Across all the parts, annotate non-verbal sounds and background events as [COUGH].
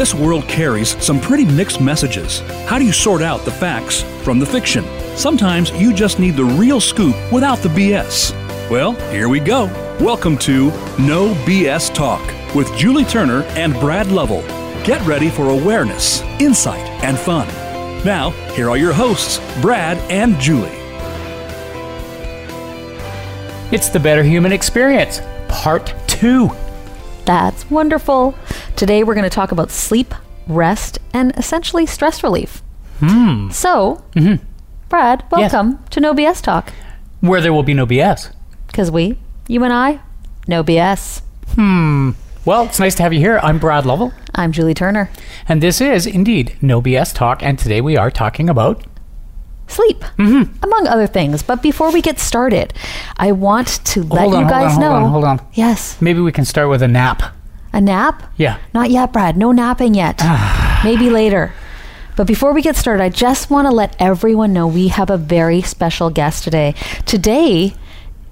This world carries some pretty mixed messages. How do you sort out the facts from the fiction? Sometimes you just need the real scoop without the BS. Well, here we go. Welcome to No BS Talk with Julie Turner and Brad Lovell. Get ready for awareness, insight, and fun. Now, here are your hosts, Brad and Julie. It's the Better Human Experience, Part 2. That's wonderful. Today we're going to talk about sleep, rest, and essentially stress relief. Hmm. So, Brad, Yes. welcome to No BS Talk. Where there will be no BS. Because we, you and I, no BS. Hmm. Well, it's nice to have you here. I'm Brad Lovell, I'm Julie Turner. and this is indeed No BS Talk, and today we are talking about. Sleep, Mm-hmm. among other things. But before we get started, I want to let Hold on, you hold guys on, know. hold on, hold on. Yes, Maybe we can start with a nap. a nap? Yeah. Not yet, Brad. No napping yet. Maybe later. But before we get started, I just want to let everyone know we have a very special guest today. Today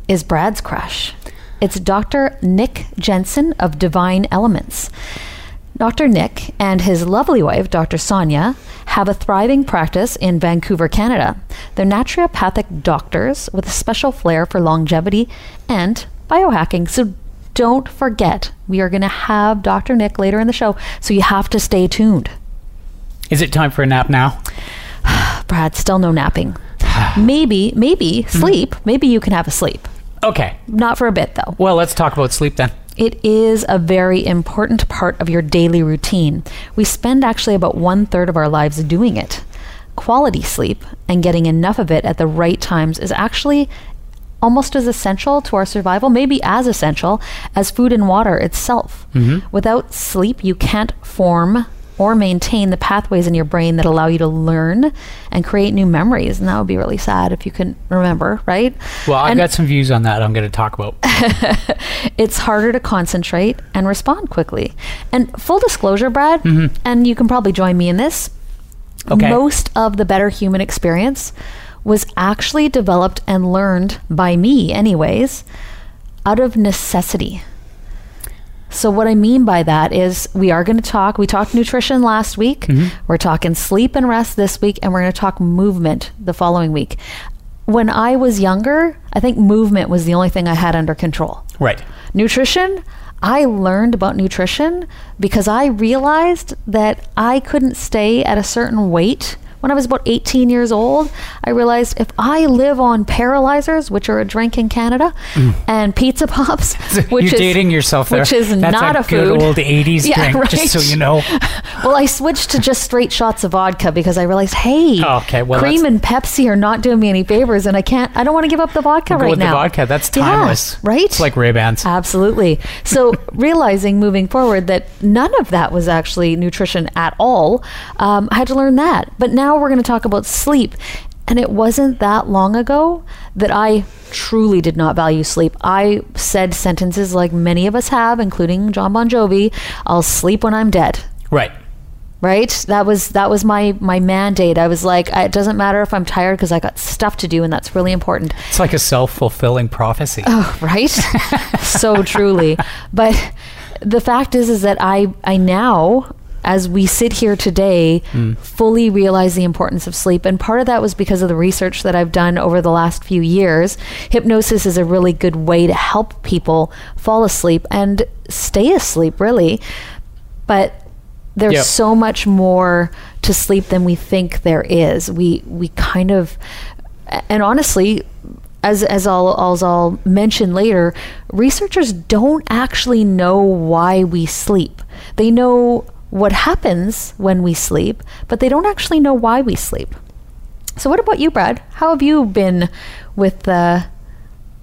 is Brad's crush. It's Dr. Nick Jensen of Divine Elements. Dr. Nick and his lovely wife, Dr. Sonia, have a thriving practice in Vancouver, Canada. They're naturopathic doctors with a special flair for longevity and biohacking. So don't forget, we are going to have Dr. Nick later in the show, so you have to stay tuned. Is it time for a nap now? [SIGHS] Brad, still no napping. [SIGHS] Maybe, maybe hmm. sleep. Maybe you can have a sleep. Okay. Not for a bit, though. Well, let's talk about sleep then. It is a very important part of your daily routine. We spend actually about one third of our lives doing it. Quality sleep and getting enough of it at the right times is actually almost as essential to our survival, maybe as essential as food and water itself. Mm-hmm. Without sleep, you can't form or maintain the pathways in your brain that allow you to learn and create new memories. And that would be really sad if you couldn't remember, right? Well, I've And- got some views on that I'm going to talk about. [LAUGHS] it's harder to concentrate and respond quickly. And full disclosure, Brad, mm-hmm. and you can probably join me in this. Okay. Most of the better human experience was actually developed and learned by me, anyways, out of necessity. So, what I mean by that is, we are going to talk. We talked nutrition last week. Mm-hmm. We're talking sleep and rest this week, and we're going to talk movement the following week. When I was younger, I think movement was the only thing I had under control. Right. Nutrition, I learned about nutrition because I realized that I couldn't stay at a certain weight. When I was about 18 years old, I realized if I live on paralyzers, which are a drink in Canada, and pizza pops, [LAUGHS] which You're is dating yourself there. which is That's not a, a, good food. old 80s [LAUGHS] Yeah, drink, just so you know. [LAUGHS] well, I switched to just straight shots of vodka because I realized, hey, Oh, okay, well, cream that's- and Pepsi are not doing me any favors, and I can't. I don't want to give up the vodka Go right with now. the vodka. That's Yeah, timeless. right? It's like Ray-Bans. Absolutely. So, realizing moving forward that none of that was actually nutrition at all, um, I had to learn that. But now we're going to talk about sleep. And it wasn't that long ago that I truly did not value sleep. I said sentences like many of us have, including John Bon Jovi I'll sleep when I'm dead right. right that was that was my my mandate i was like it doesn't matter if i'm tired because i got stuff to do and that's really important It's like a self-fulfilling prophecy. Oh, right? [LAUGHS] so truly. But the fact is is that I I now as we sit here today mm. fully realize the importance of sleep and part of that was because of the research that I've done over the last few years. Hypnosis is a really good way to help people fall asleep and stay asleep really. But there's Yep. so much more to sleep than we think there is. We we kind of and honestly as as I'll, as I'll mention later, researchers don't actually know why we sleep. They know what happens when we sleep, but they don't actually know why we sleep. So, what about you, Brad? How have you been with the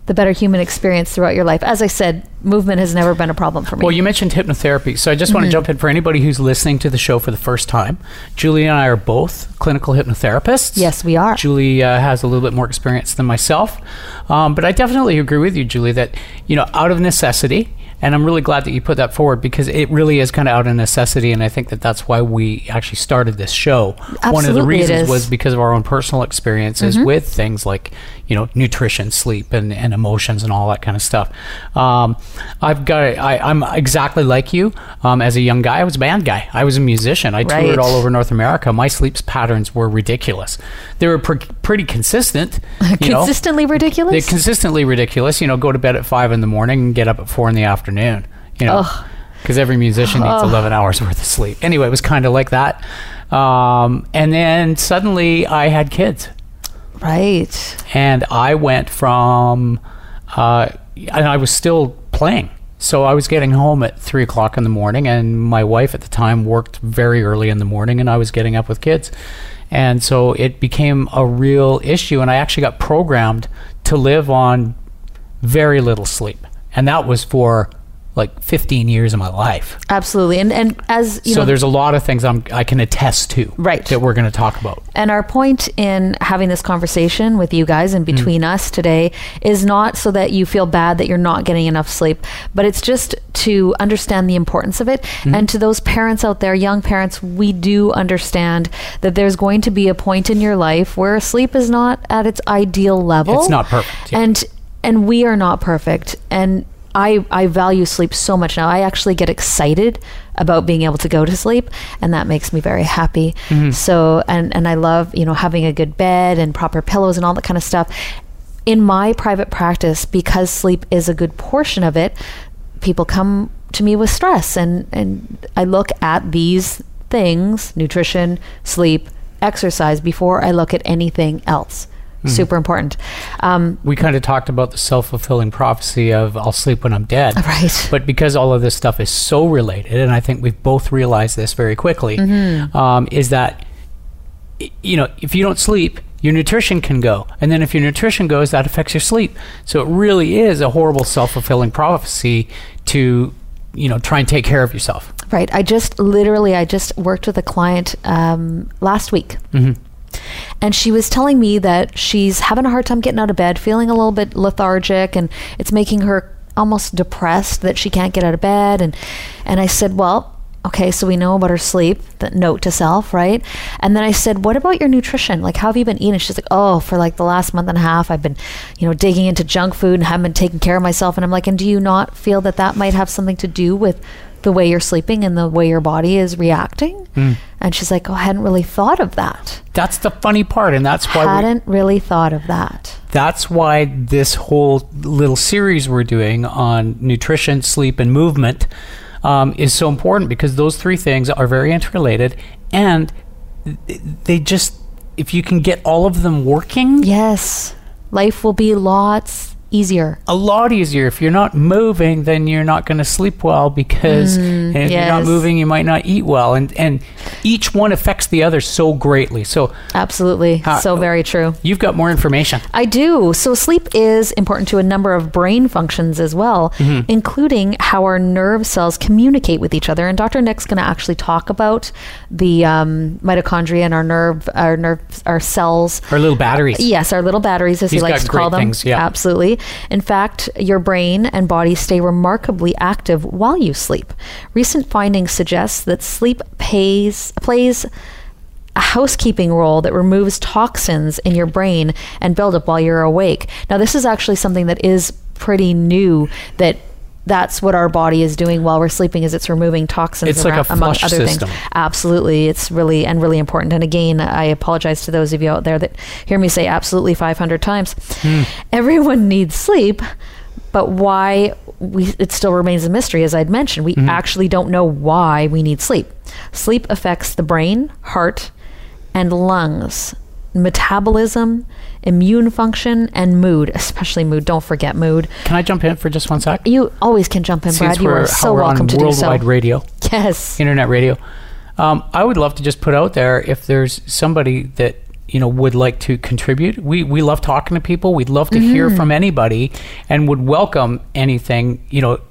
the better human experience throughout your life? As I said, movement has never been a problem for me. Well, you mentioned hypnotherapy, so I just Mm-hmm. want to jump in for anybody who's listening to the show for the first time. Julie and I are both clinical hypnotherapists. yes, we are. Julie uh, has a little bit more experience than myself, um, but I definitely agree with you, Julie, that you know, out of necessity And I'm really glad that you put that forward because it really is kind of out of necessity. And I think that that's why we actually started this show. One of the reasons was because of our own personal experiences Mm-hmm. with things like, you know, nutrition, sleep, and, and emotions and all that kind of stuff. Um, I've got, I, I'm exactly like you. Um, as a young guy, I was a band guy. I was a musician. I Right. toured all over North America. My sleep patterns were ridiculous. They were pre- pretty consistent. You know? Consistently ridiculous. They're consistently ridiculous. You know, go to bed at five in the morning and get up at four in the afternoon. You know, because every musician needs eleven hours worth of sleep. Anyway, it was kind of like that. Um, and then suddenly I had kids, right. and I went from, uh, and I was still playing. So I was getting home at three o'clock in the morning, and my wife at the time worked very early in the morning, and I was getting up with kids. And so it became a real issue, and I actually got programmed to live on very little sleep. And that was for like 15 years of my life. Absolutely. And and as you so know, there's a lot of things I'm, I can attest to Right. that we're going to talk about. And our point in having this conversation with you guys and mm. between us today is not so that you feel bad that you're not getting enough sleep, but it's just to understand the importance of it. Mm. And to those parents out there, young parents, we do understand that there's going to be a point in your life where sleep is not at its ideal level. It's not perfect, yeah. And and we are not perfect. And I, I value sleep so much now. I actually get excited about being able to go to sleep, and that makes me very happy. Mm-hmm. So, and, and I love, you know, having a good bed and proper pillows and all that kind of stuff. In my private practice, because sleep is a good portion of it, people come to me with stress, and, and I look at these things nutrition, sleep, exercise before I look at anything else. Super important. Um, We kind of talked about the self fulfilling prophecy of I'll sleep when I'm dead. Right. But because all of this stuff is so related, and I think we've both realized this very quickly, Mm-hmm. um, is that, you know, if you don't sleep, your nutrition can go. And then if your nutrition goes, that affects your sleep. So it really is a horrible self fulfilling prophecy to, you know, try and take care of yourself. Right. I just literally, I just worked with a client um, last week. And she was telling me that she's having a hard time getting out of bed, feeling a little bit lethargic, and it's making her almost depressed that she can't get out of bed. And and I said, well, okay, so we know about her sleep. That note to self, right? And then I said, what about your nutrition? Like, how have you been eating? She's like, oh, for like the last month and a half, I've been, you know, digging into junk food and haven't been taking care of myself. And I'm like, and do you not feel that that might have something to do with the way you're sleeping and the way your body is reacting? And she's like, oh, I hadn't really thought of that. That's the funny part. And that's why we, hadn't really thought of that. that's why this whole little series we're doing on nutrition, sleep, and movement um, is so important because those three things are very interrelated, and they just if you can get all of them working, Yes. Life will be lots easier. a lot easier. If you're not moving, then you're not going to sleep well because and if you're not moving, you might not eat well, and and each one affects the other so greatly. So Absolutely. How- so very true. you've got more information. I do. So sleep is important to a number of brain functions as well, mm-hmm. including how our nerve cells communicate with each other. And Dr. Nick's going to actually talk about the um, mitochondria and our nerve, our nerves, our cells. Our little batteries. Yes, our little batteries, as He's he likes to call them. things, yeah. Absolutely. In fact, your brain and body stay remarkably active while you sleep. Recent findings suggest that sleep pays, plays a housekeeping role that removes toxins in your brain and buildup while you're awake. Now, this is actually something that is pretty new that that's what our body is doing while we're sleeping is it's removing toxins It's like a among flush other system. things absolutely. It's really and really important. And again i apologize to those of you out there that hear me say absolutely 500 times. Hmm. Everyone needs sleep but why we it still remains a mystery as i'd mentioned. We mm-hmm. actually don't know why we need sleep. Sleep affects the brain heart and lungs. Metabolism immune function and mood especially mood don't forget mood Can I jump in for just one sec? you always can jump in brad Since you we're, are so welcome on to do so worldwide radio. yes internet radio. Um, I would love to just put out there if there's somebody that you know would like to contribute. We we love talking to people. We'd love to hear Mm-hmm. from anybody, and would welcome anything. You know,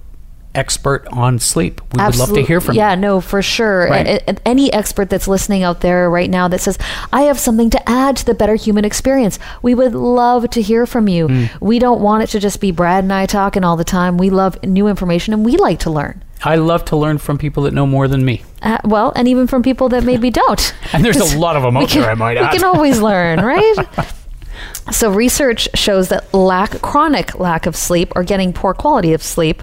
expert on sleep. We would love to hear from yeah, you. Yeah, no, for sure. Right. A- a- any expert that's listening out there right now that says, I have something to add to the better human experience, we would love to hear from you. Hmm. We don't want it to just be Brad and I talking all the time. We love new information and we like to learn. I love to learn from people that know more than me. Uh, well, and even from people that maybe [LAUGHS] don't. And there's a lot of them out can, there, I might add. we can always learn, right? [LAUGHS] so research shows that lack, chronic lack of sleep, or getting poor quality of sleep,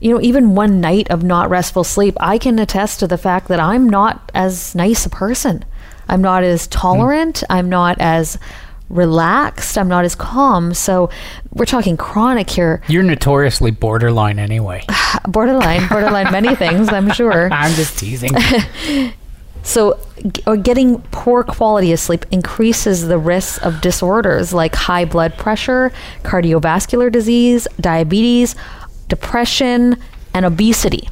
you know, even one night of not restful sleep, I can attest to the fact that I'm not as nice a person. I'm not as tolerant. I'm not as relaxed. I'm not as calm. So we're talking chronic here. You're notoriously borderline anyway. [SIGHS] Borderline, borderline many [LAUGHS] things, I'm sure. I'm just teasing. [LAUGHS] So, or getting poor quality of sleep increases the risks of disorders like high blood pressure, cardiovascular disease, diabetes, depression, and obesity.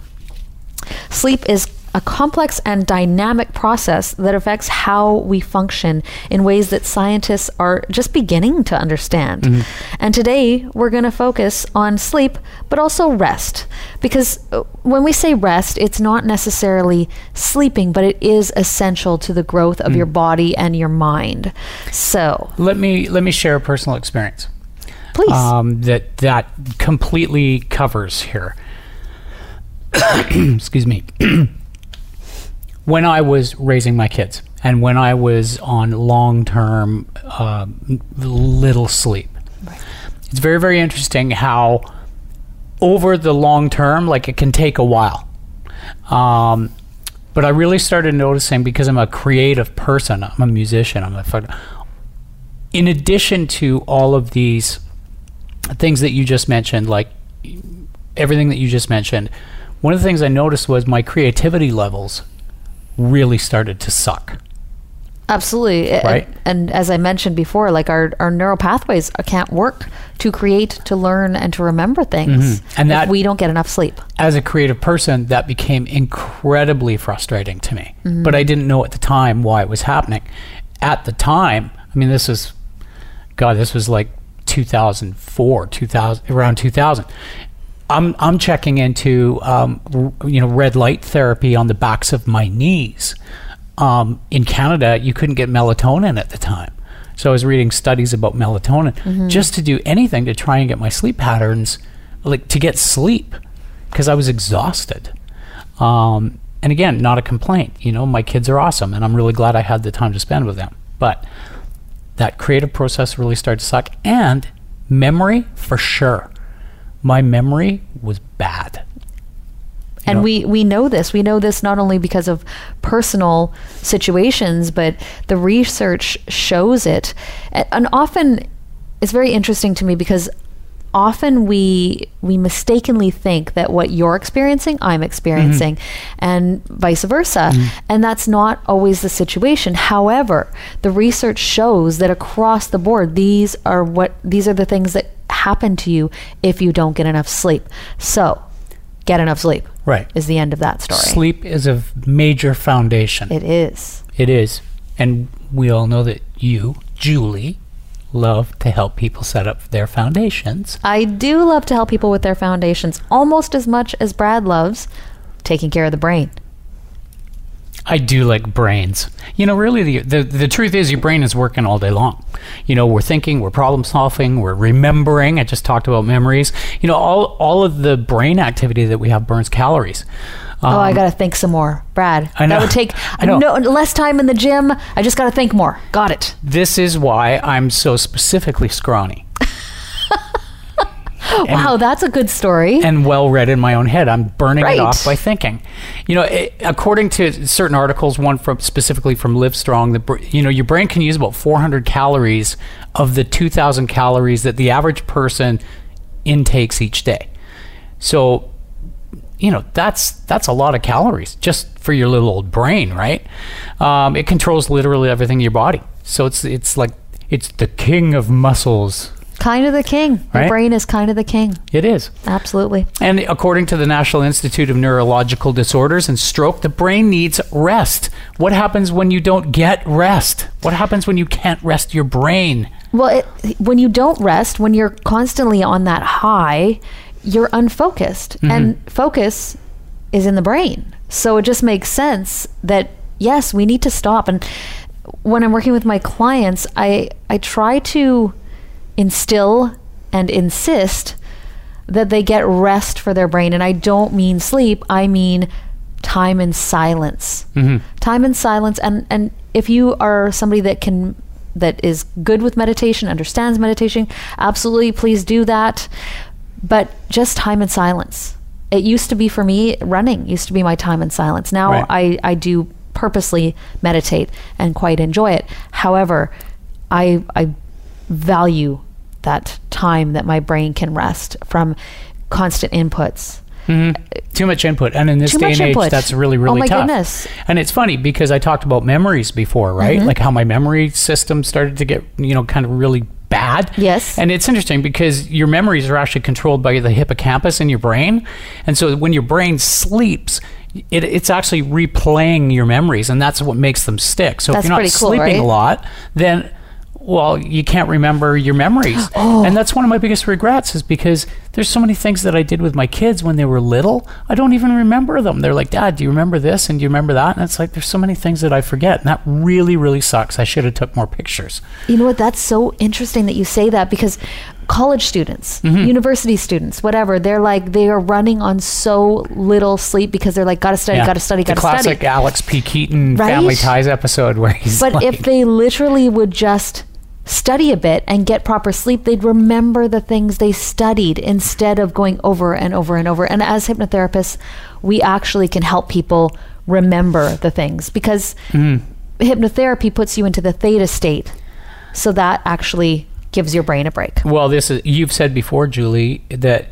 Sleep is a complex and dynamic process that affects how we function in ways that scientists are just beginning to understand. And today we're going to focus on sleep, but also rest. Because uh, when we say rest, it's not necessarily sleeping, but it is essential to the growth of your body and your mind. So, let me let me share a personal experience. Please. um, that that completely covers here. [COUGHS] Excuse me. [COUGHS] when I was raising my kids, and when I was on long-term uh, little sleep, it's very very interesting how over the long term, like it can take a while. Um, but I really started noticing because I'm a creative person. I'm a musician. I'm a in addition to all of these things that you just mentioned, like everything that you just mentioned, one of the things I noticed was my creativity levels really started to suck. Absolutely. Right. And, as I mentioned before, like our, our neural pathways can't work to create, to learn, and to remember things Mm-hmm. And that- we don't get enough sleep. As a creative person, that became incredibly frustrating to me. But I didn't know at the time why it was happening. At the time, I mean, this was, God, this was like 2004, 2000, around 2000. I'm I'm checking into um, r- you know red light therapy on the backs of my knees. Um, in Canada, you couldn't get melatonin at the time, so I was reading studies about melatonin just to do anything to try and get my sleep patterns, like to get sleep, because I was exhausted. Um, and again, not a complaint. You know, my kids are awesome, and I'm really glad I had the time to spend with them. But that creative process really started to suck, and memory for sure my memory was bad. You and know? we we know this we know this not only because of personal situations but the research shows it and often it's very interesting to me because often we we mistakenly think that what you're experiencing I'm experiencing mm-hmm. and vice versa mm-hmm. and that's not always the situation however the research shows that across the board these are what these are the things that happen to you if you don't get enough sleep so get enough sleep Right. is the end of that story. Sleep is a major foundation. It is. it is. And we all know that you, Julie, love to help people set up their foundations. I do love to help people with their foundations almost as much as Brad loves taking care of the brain. I do like brains. You know, really, the, the the truth is, your brain is working all day long. You know, we're thinking, we're problem solving, we're remembering. I just talked about memories. You know, all all of the brain activity that we have burns calories. Oh, I Um, got to think some more. Brad, I know. that would take [LAUGHS] no less time in the gym. I just got to think more. Got it. This is why I'm so specifically scrawny [LAUGHS] wow, that's a good story. and well read in my own head. I'm burning Right. it off by thinking. You know, it, according to certain articles, one from specifically from Livestrong, the you know your brain can use about 400 calories of the 2,000 calories that the average person intakes each day. So, you know that's that's a lot of calories just for your little old brain, right? Um, it controls literally everything in your body. So it's it's like it's the king of muscles. kind of the king. right? The brain is kind of the king. It is. Absolutely. And according to the National Institute of Neurological Disorders and Stroke, the brain needs rest. What happens when you don't get rest? What happens when you can't rest your brain? Well, it, when you don't rest, when you're constantly on that high, you're unfocused mm-hmm. and focus is in the brain. So it just makes sense that yes, we need to stop and when I'm working with my clients, I I try to instill and insist that they get rest for their brain and I don't mean sleep, I mean time in silence. Mm-hmm. Time in silence and and if you are somebody that can that is good with meditation, understands meditation, absolutely please do that. But just time in silence. It used to be for me running used to be my time in silence. Now Right. I I do purposely meditate and quite enjoy it. However, I I value that time that my brain can rest from constant inputs. Too much input, and in this Too day and age, that's really really Oh my tough. goodness. And it's funny because I talked about memories before, right? Mm-hmm. Like how my memory system started to get you know kind of really bad. Yes. And it's interesting because your memories are actually controlled by the hippocampus in your brain, and so when your brain sleeps. It, it's actually replaying your memories, and that's what makes them stick. So That's if you're not cool, sleeping right? a lot, then well, you can't remember your memories. [GASPS] Oh. And that's one of my biggest regrets is because there's so many things that I did with my kids when they were little. I don't even remember them. They're like, Dad, do you remember this? And do you remember that? And it's like, there's so many things that I forget. And that really, really sucks. I should have took more pictures. You know what? That's so interesting that you say that because college students, Mm-hmm. university students, whatever, they're like they are running on so little sleep because they're like, gotta study, Yeah. gotta study, gotta study. the classic study. Classic Alex P. Keaton Right? Family Ties episode where he's But like, if they literally would just study a bit and get proper sleep, they'd remember the things they studied instead of going over and over and over. And as hypnotherapists, we actually can help people remember the things because mm. hypnotherapy puts you into the theta state. So that actually gives your brain a break. well, this is, you've said before, Julie, that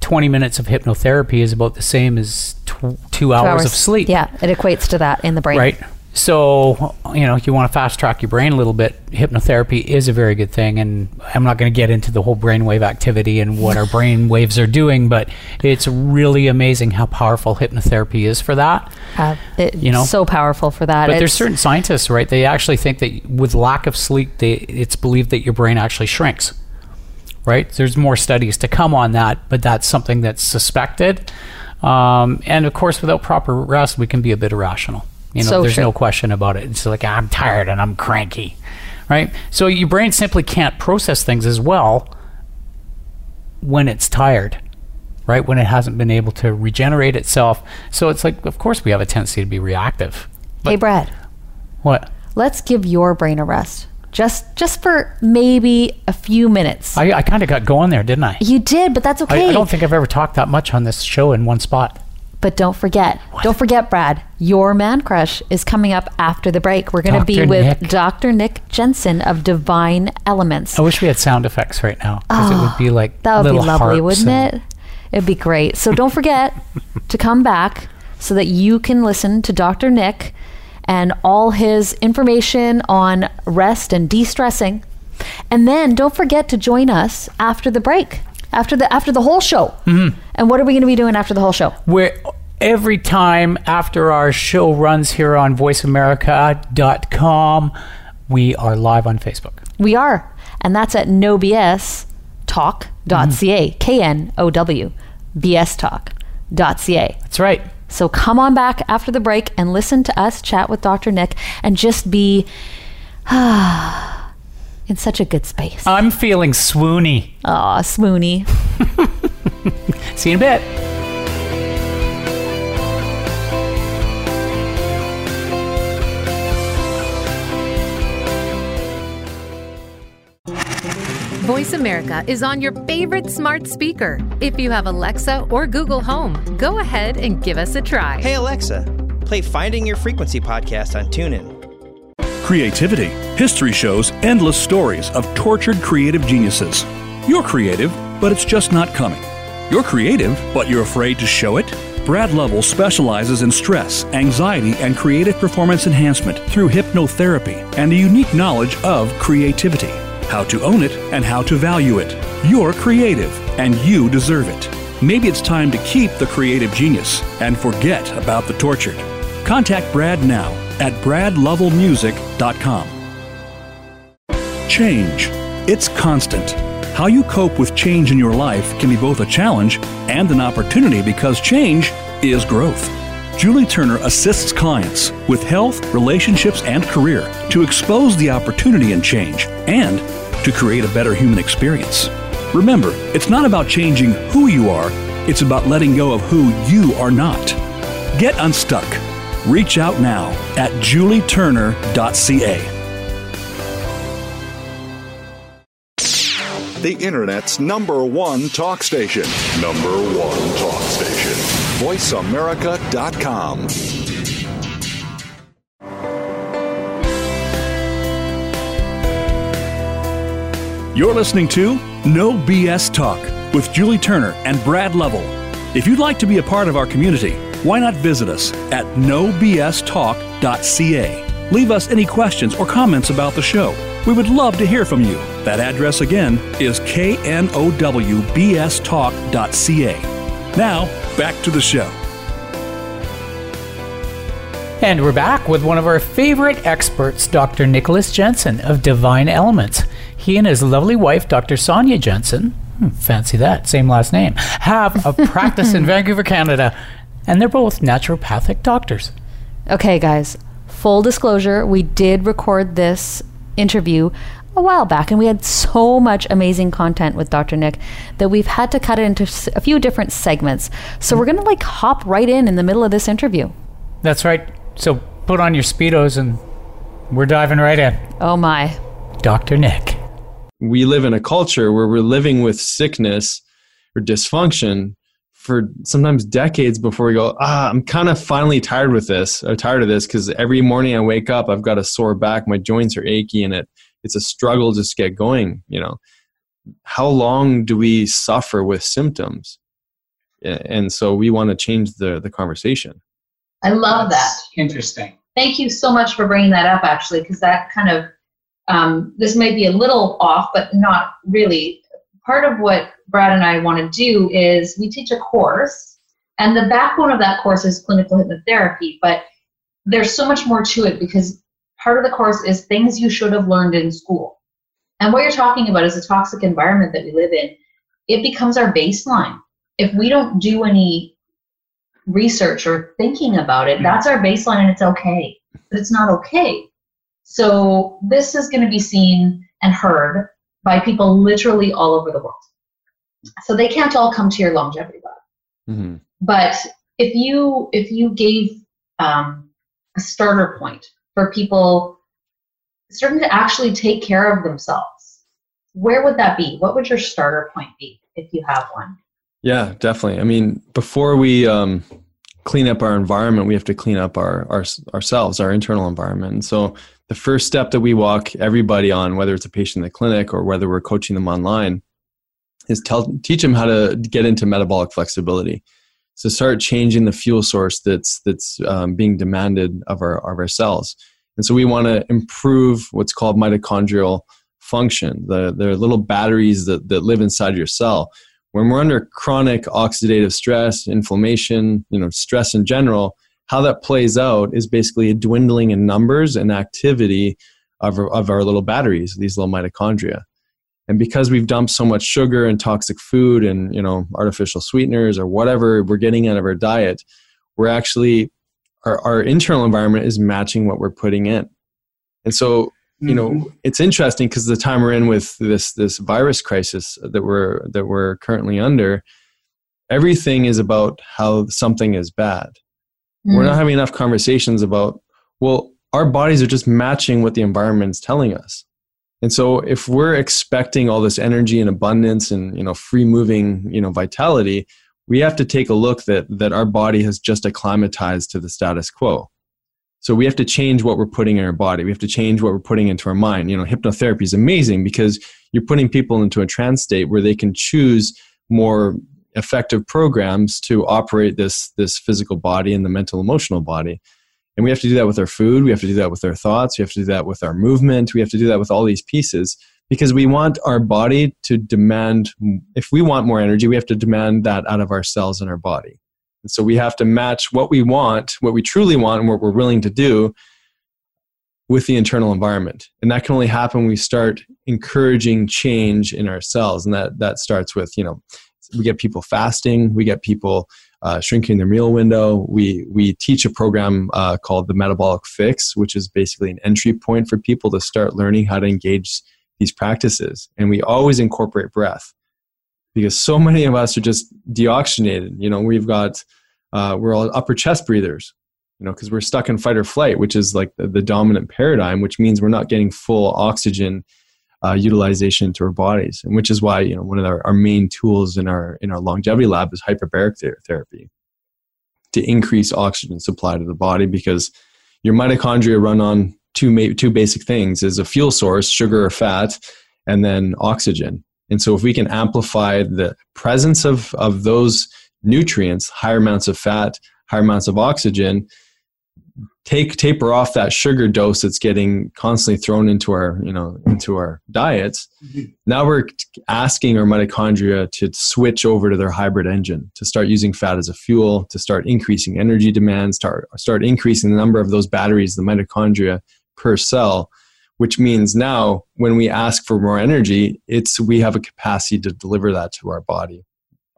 20 minutes of hypnotherapy is about the same as tw- two, hours, of sleep. Yeah, it equates to that in the brain. Right. So, you know, if you want to fast track your brain a little bit. Hypnotherapy is a very good thing. And I'm not going to get into the whole brainwave activity and what our [LAUGHS] brain waves are doing, but it's really amazing how powerful hypnotherapy is for that. Uh, You know? so powerful for that. But there's certain scientists, right? They actually think that with lack of sleep, they, it's believed that your brain actually shrinks. Right? There's more studies to come on that, but that's something that's suspected. Um, and of course, without proper rest, we can be a bit irrational. You know, So there's true. no question about it. It's like I'm tired and I'm cranky, right? So your brain simply can't process things as well when it's tired, right? When it hasn't been able to regenerate itself. So it's like, of course, we have a tendency to be reactive. hey, Brad, What? let's give your brain a rest. Just, just for maybe a few minutes. I, I kind of got going there, didn't I? you did, but that's I, okay. I don't think I've ever talked that much on this show in one spot. But don't forget, don't forget, Brad, your man crush is coming up after the break. We're going to be with Nick. Dr. Nick Jensen of Divine Elements. I wish we had sound effects right now because it would be like Ah, That would be lovely, wouldn't and- it? It'd be great. So don't forget [LAUGHS] to come back so that you can listen to Dr. Nick and all his information on rest and de-stressing. And then don't forget to join us after the break, after the after the whole show. Mm-hmm. And what are we going to be doing after the whole show? Where every time after our show runs here on voiceamerica.com, we are live on Facebook. We are. And that's at nobs talk.ca. K N O W BS talk.ca. That's right. So come on back after the break and listen to us chat with Dr. Nick and just be [SIGHS] [SIGHS] [SIGHS] in such a good space. I'm feeling swoony. Aw, swoony. [LAUGHS] See you in a bit. Voice America is on your favorite smart speaker. If you have Alexa or Google Home, go ahead and give us a try. Hey Alexa, play Finding Your Frequency podcast on TuneIn. Creativity. History shows endless stories of tortured creative geniuses. You're creative, but it's just not coming. You're creative, but you're afraid to show it? Brad Lovell specializes in stress, anxiety, and creative performance enhancement through hypnotherapy and a unique knowledge of creativity, how to own it and how to value it. You're creative, and you deserve it. Maybe it's time to keep the creative genius and forget about the tortured. Contact Brad now at bradlovellmusic.com. Change. It's constant. How you cope with change in your life can be both a challenge and an opportunity because change is growth. Julie Turner assists clients with health, relationships, and career to expose the opportunity in change and to create a better human experience. Remember, it's not about changing who you are, it's about letting go of who you are not. Get unstuck. Reach out now at julieturner.ca. The Internet's number one talk station. Number one talk station. VoiceAmerica.com. You're listening to No BS Talk with Julie Turner and Brad Lovell. If you'd like to be a part of our community, why not visit us at nobstalk.ca? Leave us any questions or comments about the show. We would love to hear from you. That address again is knowbstalk.ca. Now, back to the show. And we're back with one of our favorite experts, Dr. Nicholas Jensen of Divine Elements. He and his lovely wife, Dr. Sonia Jensen, hmm, fancy that, same last name, have a practice in [LAUGHS] Vancouver, Canada, and they're both naturopathic doctors. Okay, guys, full disclosure, we did record this interview a while back and we had so much amazing content with Dr. Nick that we've had to cut it into a few different segments. So we're going to like hop right in in the middle of this interview. That's right. So put on your Speedos and we're diving right in. Oh my. Dr. Nick. we live in a culture where we're living with sickness or dysfunction for sometimes decades before we go ah i'm kind of finally tired with this I'm tired of this because every morning i wake up i've got a sore back my joints are achy and it it's a struggle just to get going you know how long do we suffer with symptoms and so we want to change the the conversation I love that. Interesting. Thank you so much for bringing that up, actually, because that kind of um, this may be a little off, but not really. Part of what Brad and I want to do is we teach a course, and the backbone of that course is clinical hypnotherapy. But there's so much more to it because part of the course is things you should have learned in school. And what you're talking about is a toxic environment that we live in. It becomes our baseline. If we don't do any research or thinking about it, that's our baseline and it's okay. But it's not okay. So this is going to be seen and heard by people literally all over the world. So they can't all come to your longevity lab. Mhm. But if you if you gave um, a starter point for people starting to actually take care of themselves, where would that be? What would your starter point be if you have one? Yeah, definitely. I mean, before we um, clean up our environment, we have to clean up our, our ourselves, our internal environment. And so, the first step that we walk everybody on, whether it's a patient in the clinic or whether we're coaching them online, is tell teach them how to get into metabolic flexibility. So start changing the fuel source that's that's um, being demanded of our of our cells. And so we want to improve what's called mitochondrial function, the the little batteries that that live inside your cell when we're under chronic oxidative stress, inflammation, you know, stress in general, how that plays out is basically a dwindling in numbers and activity of of our little batteries, these little mitochondria. And because we've dumped so much sugar and toxic food and you know artificial sweeteners or whatever we're getting out of our diet, we're actually our, our internal environment is matching what we're putting in. And so you know mm-hmm. it's interesting because the time we're in with this this virus crisis that we're that we're currently under everything is about how something is bad. We're not mm-hmm. having enough conversations about well our bodies are just matching what the environment is telling us. And so if we're expecting all this energy and abundance and you know free moving you know vitality we have to take a look that that our body has just acclimatized to the status quo so we have to change what we're putting in our body. We have to change what we're putting into our mind. You know, hypnotherapy is amazing because you're putting people into a trance state where they can choose more effective programs to operate this this physical body and the mental emotional body. And we have to do that with our food, we have to do that with our thoughts, we have to do that with our movement, we have to do that with all these pieces because we want our body to demand if we want more energy, we have to demand that out of our cells in our body. And so we have to match what we want, what we truly want, and what we're willing to do with the internal environment. And that can only happen when we start encouraging change in ourselves. And that, that starts with, you know, we get people fasting, we get people uh, shrinking their meal window. We, we teach a program uh, called the Metabolic Fix, which is basically an entry point for people to start learning how to engage these practices. And we always incorporate breath because so many of us are just deoxygenated. You know, we've got, uh, we're all upper chest breathers you know, because we're stuck in fight or flight, which is like the, the, dominant paradigm, which means we're not getting full oxygen uh, utilization to our bodies, and which is why you know one of our, our main tools in our in our longevity lab is hyperbaric therapy to increase oxygen supply to the body because your mitochondria run on two two basic things: is a fuel source, sugar or fat, and then oxygen. And so, if we can amplify the presence of of those nutrients, higher amounts of fat, higher amounts of oxygen, take taper off that sugar dose that's getting constantly thrown into our you know into our diets mm-hmm. now we're asking our mitochondria to switch over to their hybrid engine to start using fat as a fuel to start increasing energy demands start start increasing the number of those batteries the mitochondria per cell which means now when we ask for more energy it's we have a capacity to deliver that to our body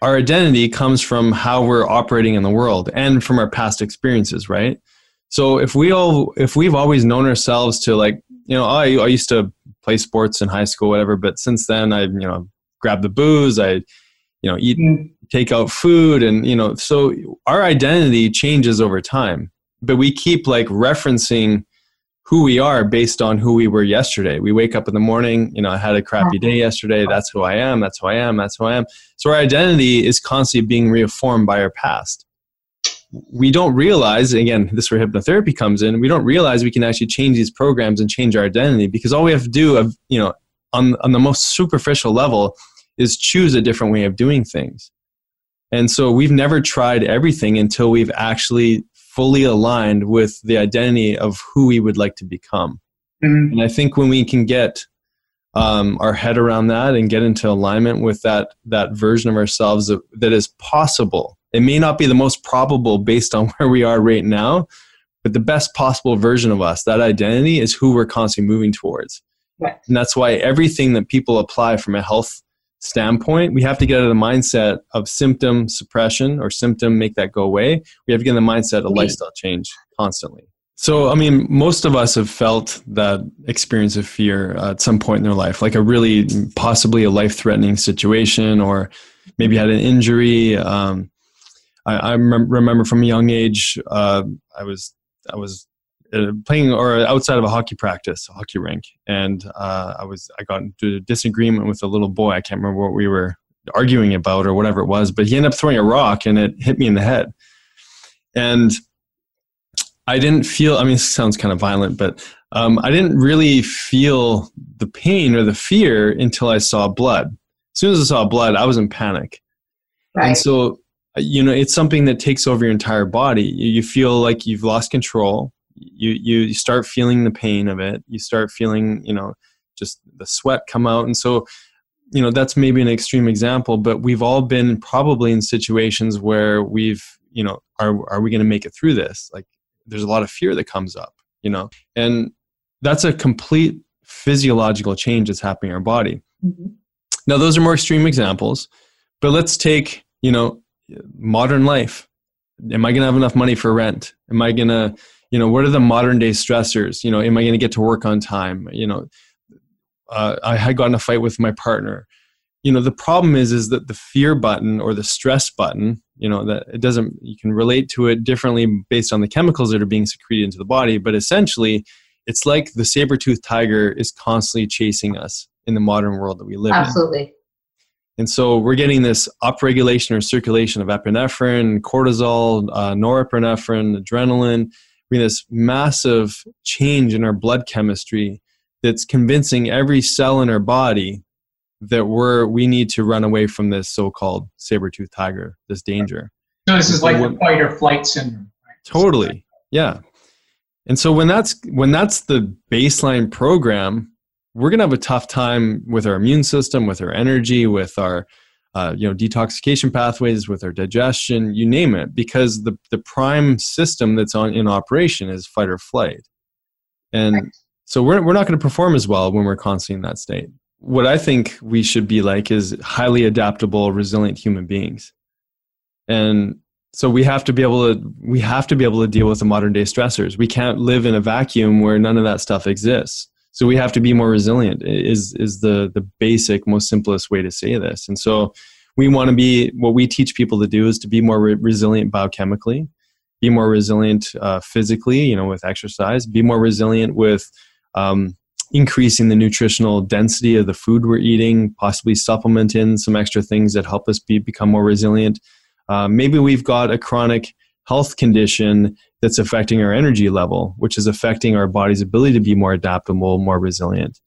our identity comes from how we're operating in the world and from our past experiences right so if we all if we've always known ourselves to like you know I I used to play sports in high school whatever, but since then I you know grab the booze I you know eat mm. take out food and you know so our identity changes over time, but we keep like referencing who we are based on who we were yesterday. We wake up in the morning, you know, I had a crappy day yesterday. That's who I am. That's who I am. That's who I am. So our identity is constantly being reformed by our past we don't realize again this is where hypnotherapy comes in we don't realize we can actually change these programs and change our identity because all we have to do of you know on, on the most superficial level is choose a different way of doing things and so we've never tried everything until we've actually fully aligned with the identity of who we would like to become mm-hmm. and i think when we can get um, our head around that and get into alignment with that that version of ourselves that, that is possible it may not be the most probable based on [LAUGHS] where we are right now, but the best possible version of us, that identity, is who we're constantly moving towards. Right. And that's why everything that people apply from a health standpoint, we have to get out of the mindset of symptom suppression or symptom make that go away. We have to get in the mindset of lifestyle change constantly. So, I mean, most of us have felt that experience of fear at some point in their life, like a really possibly a life threatening situation, or maybe had an injury. Um, I, I remember from a young age, uh, I was I was uh, playing or outside of a hockey practice, a hockey rink, and uh, I was I got into a disagreement with a little boy. I can't remember what we were arguing about or whatever it was, but he ended up throwing a rock and it hit me in the head, and I didn't feel. I mean, it sounds kind of violent, but um, I didn't really feel the pain or the fear until I saw blood. As soon as I saw blood, I was in panic, right. and so you know it's something that takes over your entire body you feel like you've lost control you you start feeling the pain of it. You start feeling you know just the sweat come out. And so you know that's maybe an extreme example but we've all been probably in situations where we've you know are are we going to make it through this? Like there's a lot of fear that comes up you know? And that's a complete physiological change that's happening in our body. Mm-hmm. now those are more extreme examples but let's take you know modern life. Am i going to have enough money for rent? Am i going to you know what are the modern day stressors you know am i going to get to work on time you know uh, i had gotten a fight with my partner you know the problem is is that the fear button or the stress button you know that it doesn't you can relate to it differently based on the chemicals that are being secreted into the body but essentially it's like the saber-toothed tiger is constantly chasing us in the modern world that we live in. absolutely. and so we're getting this upregulation or circulation of epinephrine, cortisol, uh, norepinephrine, adrenaline. We're this massive change in our blood chemistry that's convincing every cell in our body that we're we need to run away from this so-called saber-tooth tiger, this danger. So this is like the fight or flight syndrome. Right? Totally. Yeah. And so when that's when that's the baseline program, we're going to have a tough time with our immune system, with our energy, with our uh, you know detoxification pathways, with our digestion, you name it, because the the prime system that's on in operation is fight or flight. And right. so we're, we're not going to perform as well when we're constantly in that state. What I think we should be like is highly adaptable, resilient human beings. And so we have to be able to we have to be able to deal with the modern day stressors. We can't live in a vacuum where none of that stuff exists. So we have to be more resilient is is the the basic most simplest way to say this. And so we want to be what we teach people to do is to be more re- resilient biochemically be more resilient uh, physically you know with exercise be more resilient with um, increasing the nutritional density of the food we're eating possibly supplement in some extra things that help us be, become more resilient uh, maybe we've got a chronic health condition that's affecting our energy level which is affecting our body's ability to be more adaptable more resilient.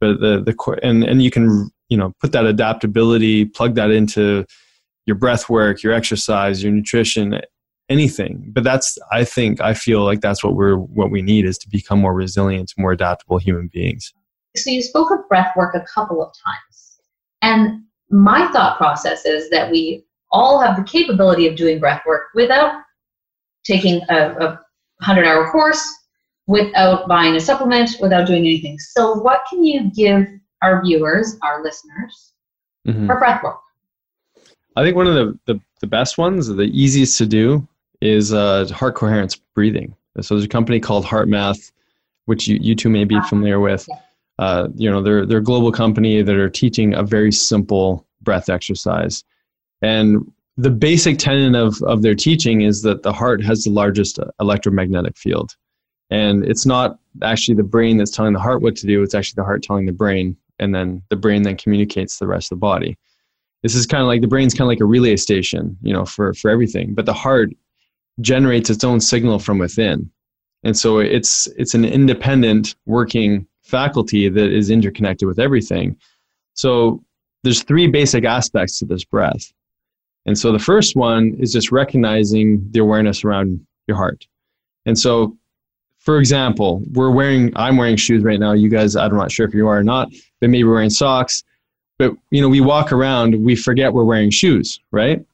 But the the and and you can you know put that adaptability plug that into your breath work your exercise your nutrition anything. But that's i think i feel like that's what we're what we need is to become more resilient more adaptable human beings. So you spoke of breath work a couple of times. And my thought process is that we all have the capability of doing breath work without taking a, a 100 hour course without buying a supplement without doing anything so what can you give our viewers, our listeners, mm-hmm. for breath work? I think one of the, the, the best ones, the easiest to do, is uh, heart coherence breathing. So there's a company called HeartMath, which you, you two may be ah, familiar with. Uh, you know, they're, they're a global company that are teaching a very simple breath exercise. And the basic tenet of, of their teaching is that the heart has the largest electromagnetic field. And it's not actually the brain that's telling the heart what to do, it's actually the heart telling the brain and then the brain then communicates to the rest of the body. This is kind of like the brain's kind of like a relay station, you know, for for everything. But the heart generates its own signal from within, and so it's it's an independent working faculty that is interconnected with everything. So there's three basic aspects to this breath. And so the first one is just recognizing the awareness around your heart. And so for example, we're wearing I'm wearing shoes right now. You guys, I'm not sure if you are or not, but maybe we're wearing socks. But you know, we walk around, we forget we're wearing shoes, right?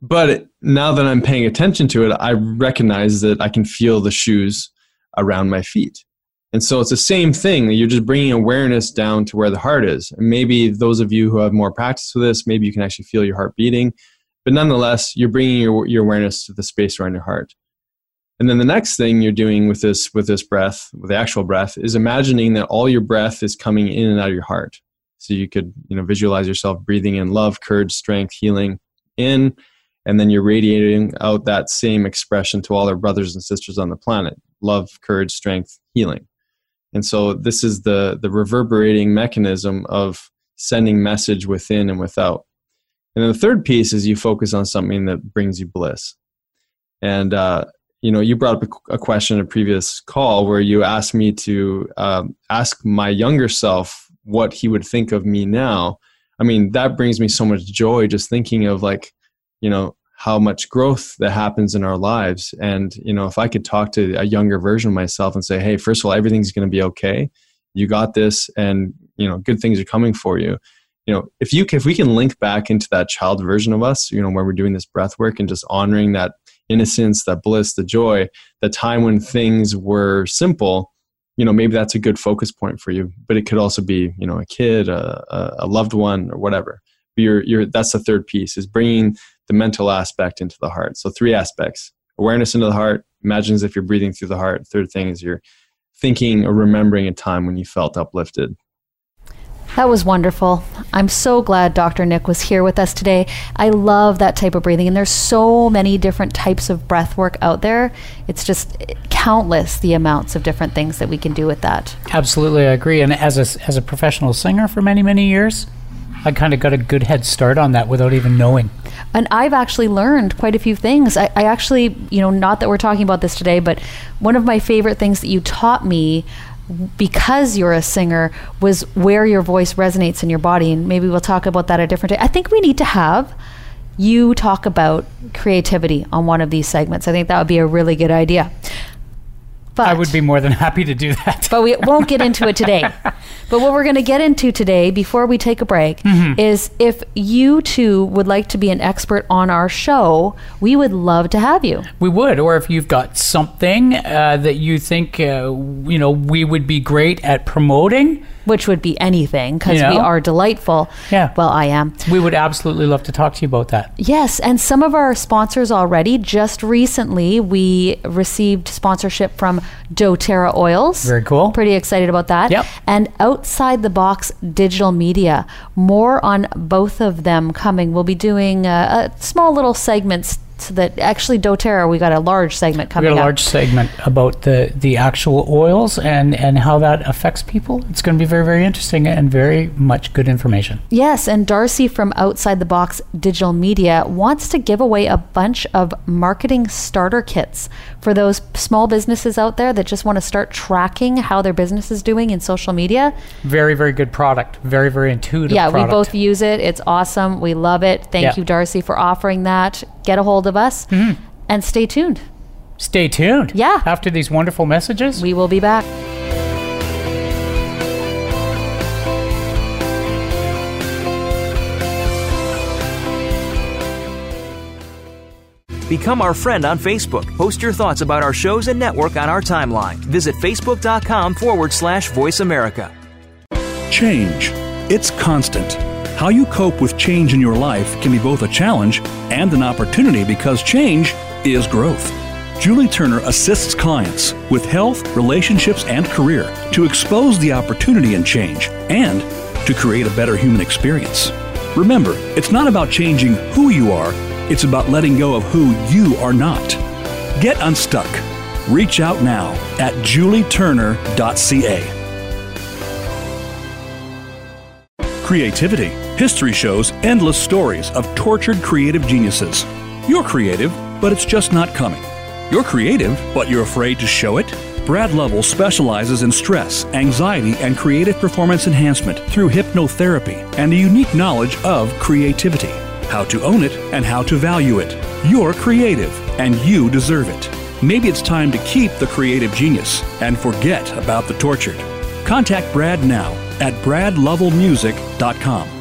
But now that I'm paying attention to it, I recognize that I can feel the shoes around my feet. And so it's the same thing. You're just bringing awareness down to where the heart is. And maybe those of you who have more practice with this, maybe you can actually feel your heart beating. But nonetheless, you're bringing your, your awareness to the space around your heart. And then the next thing you're doing with this with this breath, with the actual breath, is imagining that all your breath is coming in and out of your heart. So you could, you know, visualize yourself breathing in love, courage, strength, healing in, and then you're radiating out that same expression to all our brothers and sisters on the planet. Love, courage, strength, healing. And so this is the the reverberating mechanism of sending message within and without. And then the third piece is you focus on something that brings you bliss. And uh, you know, you brought up a, question in a previous call where you asked me to um, ask my younger self what he would think of me now. I mean, that brings me so much joy just thinking of like, you know, how much growth that happens in our lives. And, you know, if I could talk to a younger version of myself and say, hey, first of all, everything's going to be okay. You got this, and, you know, good things are coming for you. You know, if you if we can link back into that child version of us, you know, where we're doing this breath work and just honoring that innocence, that bliss, the joy, the time when things were simple, you know, maybe that's a good focus point for you. But it could also be, you know, a kid, a, a loved one, or whatever. But you're, you're, that's the third piece is bringing the mental aspect into the heart. So three aspects: awareness into the heart. Imagine as if you're breathing through the heart. Third thing is you're thinking or remembering a time when you felt uplifted. That was wonderful. I'm so glad Dr. Nick was here with us today. I love that type of breathing, and there's so many different types of breath work out there. It's just countless the amounts of different things that we can do with that. Absolutely, I agree. And as a, as a professional singer for many, many years, I kind of got a good head start on that without even knowing. And I've actually learned quite a few things. I, I actually, you know, not that we're talking about this today, but one of my favorite things that you taught me because you're a singer was where your voice resonates in your body. And maybe we'll talk about that a different day. I think we need to have you talk about creativity on one of these segments. I think that would be a really good idea. But, i would be more than happy to do that. But we won't get into it today [LAUGHS] But what we're going to get into today, before we take a break, Mm-hmm. is if you too would like to be an expert on our show, we would love to have you. We would, or if you've got something uh, that you think uh, you know we would be great at promoting, Which would be anything because You we are delightful. Yeah. Well, I am. we would absolutely love to talk to you about that. Yes, and some of our sponsors already. Just recently, we received sponsorship from doTERRA Oils. Very cool. Pretty excited about that. Yep. And Outside the Box Digital Media. More on both of them coming. We'll be doing uh, uh, small little segments so that actually doTERRA, we got a large segment coming. We got a up. large segment about the the actual oils and and how that affects people. It's going to be very very interesting and very much good information. Yes, and Darcy from Outside the Box Digital Media wants to give away a bunch of marketing starter kits for those small businesses out there that just want to start tracking how their business is doing in social media. Very very good product. Very very intuitive. yeah, product. we both use it. It's awesome. We love it. Thank Yeah. you, Darcy, for offering that. Get a hold of us hmm. and stay tuned. Stay tuned. Yeah. After these wonderful messages. We will be back. Become our friend on Facebook. Post your thoughts about our shows and network on our timeline. Visit facebook.com forward slash voice America. Change. It's constant. How you cope with change in your life can be both a challenge and an opportunity because change is growth. Julie Turner assists clients with health, relationships, and career to expose the opportunity in change and to create a better human experience. Remember, it's not about changing who you are, it's about letting go of who you are not. Get unstuck. Reach out now at julieturner.ca. Creativity. History shows endless stories of tortured creative geniuses. You're creative, but it's just not coming. You're creative, but you're afraid to show it? Brad Lovell specializes in stress, anxiety, and creative performance enhancement through hypnotherapy and a unique knowledge of creativity, how to own it and how to value it. You're creative, and you deserve it. Maybe it's time to keep the creative genius and forget about the tortured. Contact Brad now at bradlovellmusic.com.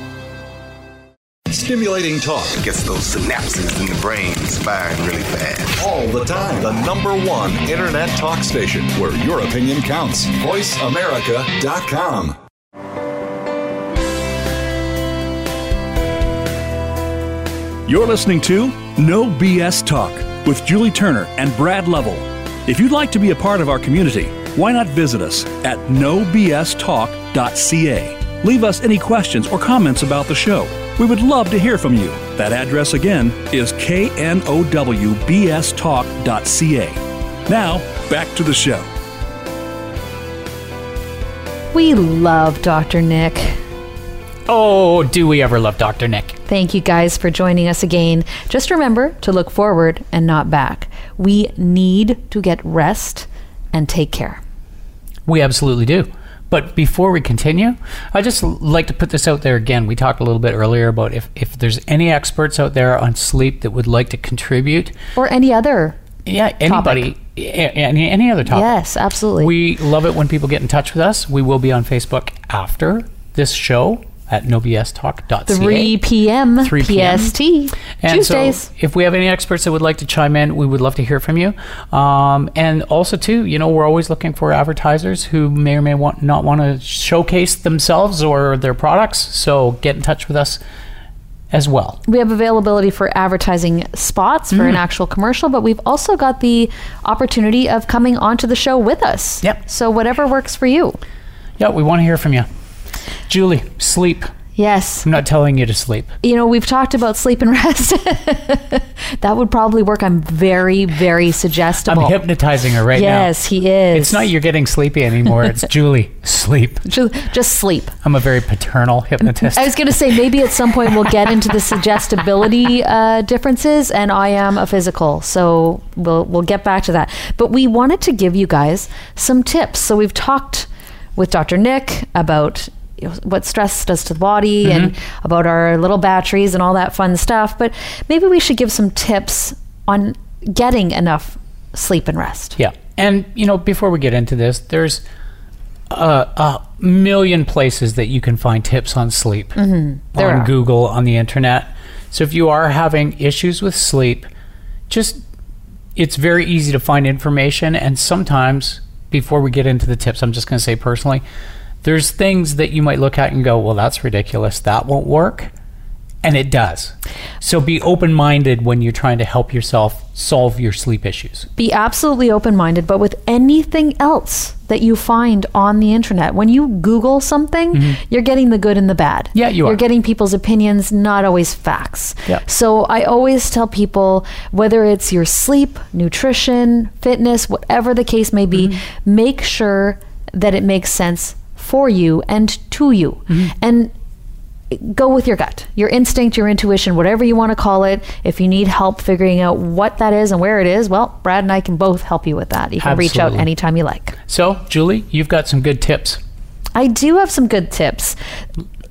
Stimulating talk Gets those synapses in the brain firing really fast. all the time. The number one internet talk station where your opinion counts. VoiceAmerica.com. You're listening to No BS Talk with Julie Turner and Brad Lovell. If you'd like to be a part of our community, why not visit us at nobstalk.ca? Leave us any questions or comments about the show. We would love to hear from you. That address again is nobstalk.ca. Now, back to the show. We love Dr. Nick. Oh, do we ever love Dr. Nick? Thank you guys for joining us again. Just remember to look forward and not back. We need to get rest and take care. We absolutely do. But before we continue, I just like to put this out there again. We talked a little bit earlier about if, if there's any experts out there on sleep that would like to contribute. Or any other. Yeah, anybody, any, any other topic. Yes, absolutely. We love it when people get in touch with us. We will be on Facebook after this show at nobstalk.ca. 3 p.m. 3 p.m. PST. And Tuesdays. so if we have any experts that would like to chime in, we would love to hear from you. Um, and also, too, you know, we're always looking for advertisers who may or may want, not want to showcase themselves or their products. So get in touch with us as well. we have availability for advertising spots for Mm. an actual commercial, but we've also got the opportunity of coming onto the show with us. Yep. So whatever works for you. Yeah, we want to hear from you. Julie, sleep. Yes. I'm not telling you to sleep. You know, we've talked about sleep and rest. [LAUGHS] that would probably work. I'm very, very suggestible. I'm hypnotizing her right now. yes, he is. It's not you're getting sleepy anymore. It's [LAUGHS] Julie, sleep. Just, just sleep. I'm a very paternal hypnotist. I was going to say maybe at some point we'll get into the suggestibility uh, differences, and I am a physical, so we'll we'll get back to that. But we wanted to give you guys some tips. So we've talked with Dr. Nick about what stress does to the body and about our little batteries and all that fun stuff. But maybe we should give some tips on getting enough sleep and rest. Yeah. And, you know, before we get into this, there's a, a million places that you can find tips on sleep Mhm. There on are. Google, on the internet. So if you are having issues with sleep, just it's very easy to find information. And sometimes, before we get into the tips, I'm just going to say personally, there's things that you might look at and go, well, that's ridiculous. That won't work. And it does. So be open minded when you're trying to help yourself solve your sleep issues. Be absolutely open minded, but with anything else that you find on the internet, when you Google something, you're getting the good and the bad. Mm-hmm. Yeah, you are. You're getting people's opinions, not always facts. Yeah. So I always tell people whether it's your sleep, nutrition, fitness, whatever the case may be, Mm-hmm. make sure that it makes sense for you and to you. Mm-hmm. And go with your gut, your instinct, your intuition, whatever you want to call it. If you need help figuring out what that is and where it is, well, Brad and I can both help you with that. You can reach out anytime you like. So, Julie, you've got some good tips. I do have some good tips.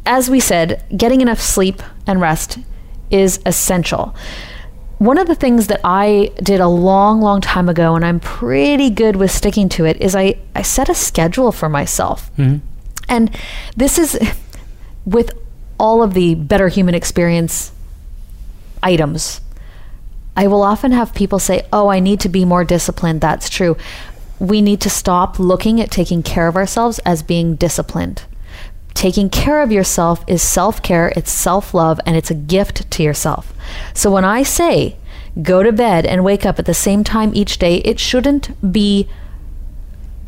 As we said, getting enough sleep and rest is essential. One of the things that I did a long, long time ago, and I'm pretty good with sticking to it, is I, I set a schedule for myself. Mm-hmm. And this is [LAUGHS] with all of the better human experience items. I will often have people say, Oh, I need to be more disciplined. That's true. We need to stop looking at taking care of ourselves as being disciplined. Taking care of yourself is self care, it's self love, and it's a gift to yourself. So when I say go to bed and wake up at the same time each day, it shouldn't be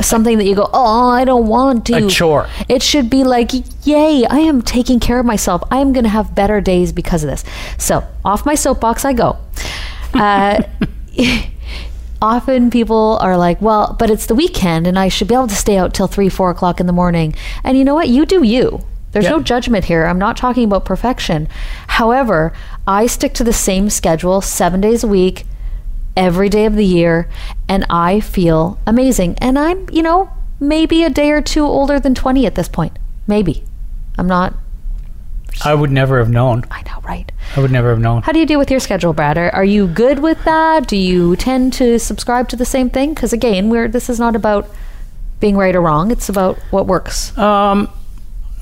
something that you go, oh, I don't want to. A chore. It should be like, yay, I am taking care of myself. I am going to have better days because of this. So, off my soapbox I go. Uh, [LAUGHS] often people are like, well, but it's the weekend and I should be able to stay out till three, four o'clock in the morning. And you know what? You do you. There's no judgment here. I'm not talking about perfection. However, I stick to the same schedule seven days a week, every day of the year, and I feel amazing. And I'm, you know, maybe a day or two older than 20 at this point. Maybe. I'm not. I would never have known. I know, right? I would never have known. How do you deal with your schedule, Brad? Are, are you good with that? Do you tend to subscribe to the same thing? Because again, we're this is not about being right or wrong. It's about what works. Um,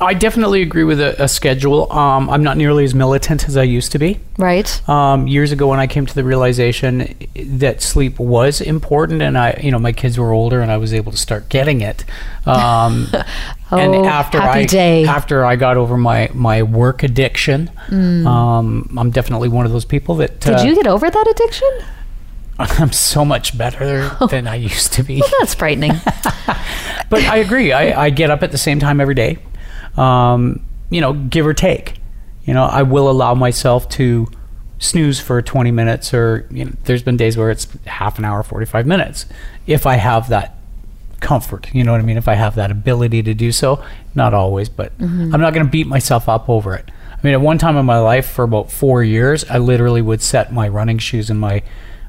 I definitely agree with a, a schedule. Um, I'm not nearly as militant as I used to be. Right. Um, years ago, when I came to the realization that sleep was important, and I, you know, my kids were older, and I was able to start getting it. Um, [LAUGHS] and Oh, after happy I day. after I got over my my work addiction, Mm. um, I'm definitely one of those people that. Did uh, you get over that addiction? [LAUGHS] I'm so much better [LAUGHS] than I used to be. Well, that's frightening. but I agree. I, I get up at the same time every day, um, you know, give or take. You know, I will allow myself to snooze for 20 minutes, or you know, there's been days where it's half an hour, 45 minutes, if I have that comfort. You know what I mean? If I have that ability to do so, not always, but Mhm. I'm not going to beat myself up over it. I mean, at one time in my life, for about four years, I literally would set my running shoes and my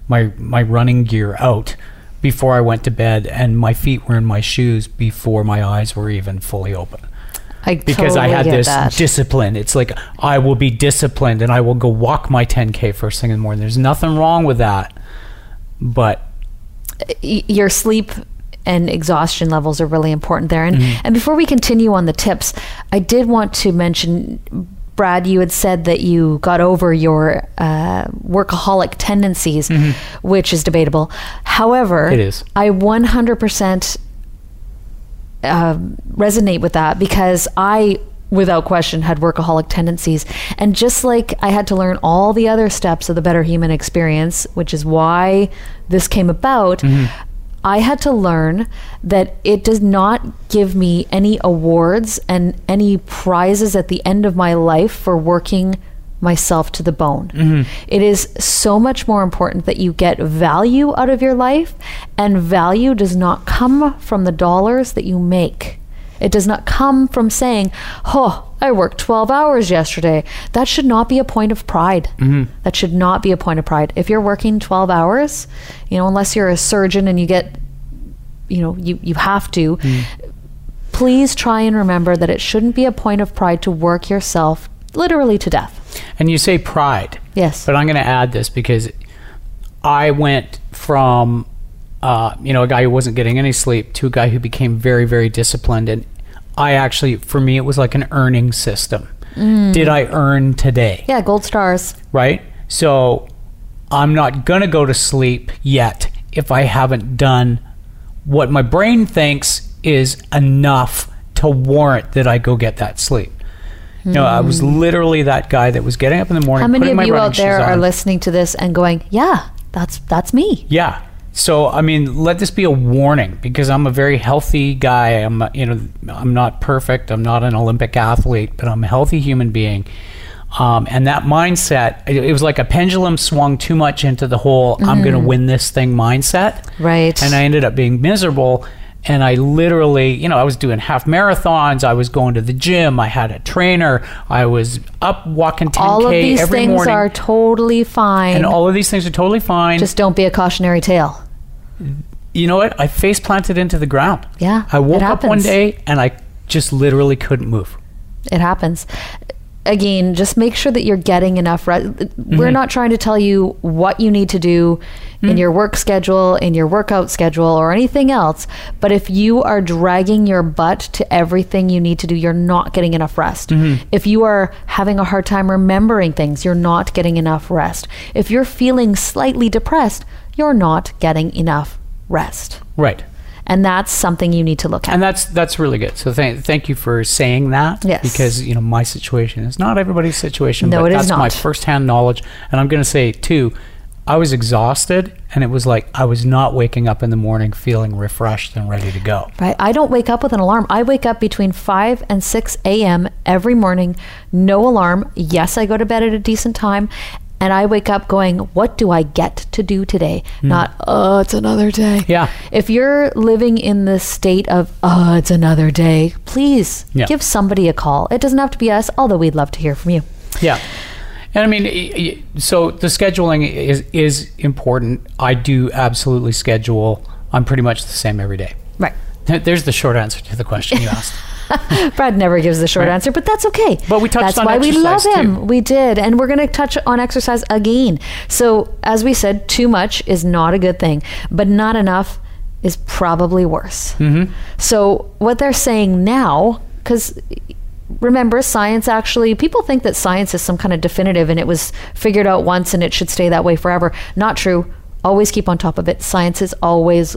my my running gear out before I went to bed, and my feet were in my shoes before my eyes were even fully open. I Because I totally had this that. discipline. It's like I will be disciplined, and I will go walk my 10k first thing in the morning. There's nothing wrong with that, but your sleep and exhaustion levels are really important there. And Mhm. and before we continue on the tips, I did want to mention. Brad, you had said that you got over your uh, workaholic tendencies, which is debatable. However, It is. I 100% um, resonate with that because I, without question, had workaholic tendencies. And just like I had to learn all the other steps of the Better Human Experience, which is why this came about, I had to learn that it does not give me any awards and any prizes at the end of my life for working myself to the bone. It is so much more important that you get value out of your life, and value does not come from the dollars that you make. It does not come from saying, Oh, I worked 12 hours yesterday. That should not be a point of pride. Mhm. That should not be a point of pride. If you're working 12 hours, you know, unless you're a surgeon and you get, you know, you, you have to, please try and remember that it shouldn't be a point of pride to work yourself literally to death. And you say pride. Yes. But I'm going to add this because I went from uh, you know, a guy who wasn't getting any sleep to a guy who became very, very disciplined. And I actually, for me, it was like an earning system. Mm. Did I earn today? Yeah, gold stars. Right? So I'm not going to go to sleep yet if I haven't done what my brain thinks is enough to warrant that I go get that sleep. You know, I was literally that guy that was getting up in the morning. Hmm. How many putting of my you out there are on. listening to this and going, "Yeah, that's that's me." Yeah. So I mean, let this be a warning because I'm a very healthy guy. I'm you know I'm not perfect. I'm not an Olympic athlete, but I'm a healthy human being. Um, and that mindset, it, it was like a pendulum swung too much into the whole "I'm going to win this thing" mindset. Right. And I ended up being miserable. And I literally, you know, I was doing half marathons. I was going to the gym. I had a trainer. I was up walking 10k All of these every things morning. are totally fine. and all of these things are totally fine. Just don't be a cautionary tale. you know what? I face planted into the ground. Yeah, I woke it up one day and I just literally couldn't move. It happens. Again, just make sure that you're getting enough rest. We're Mhm. not trying to tell you what you need to do in your work schedule, in your workout schedule, or anything else. But if you are dragging your butt to everything you need to do, you're not getting enough rest. Mhm. If you are having a hard time remembering things, you're not getting enough rest. If you're feeling slightly depressed, you're not getting enough rest. Right. And that's something you need to look at. And that's that's really good. So thank thank you for saying that. Yes. Because you know my situation is not everybody's situation. No, but it is that's my not. firsthand knowledge. And I'm going to say too, I was exhausted, and it was like I was not waking up in the morning feeling refreshed and ready to go. Right. I don't wake up with an alarm. I wake up between 5 and 6 a.m. every morning. No alarm. Yes, I go to bed at a decent time. And I wake up going, what do I get to do today? Hmm. Not, oh, it's another day. Yeah. If you're living in the state of, oh, it's another day, please Yeah. give somebody a call. It doesn't have to be us, although we'd love to hear from you. Yeah. And I mean, so the scheduling is is important. I do absolutely schedule. I'm pretty much the same every day. Right. [LAUGHS] There's the short answer to the question you asked. [LAUGHS] Brad never gives the short Right. answer, but that's okay. But we touched That's on why we love him. too. We did, and we're going to touch on exercise again. So, as we said, too much is not a good thing, but not enough is probably worse. Mm-hmm. So, what they're saying now, because remember, science actually, people think that science is some kind of definitive and it was figured out once and it should stay that way forever. Not true. Always keep on top of it. Science is always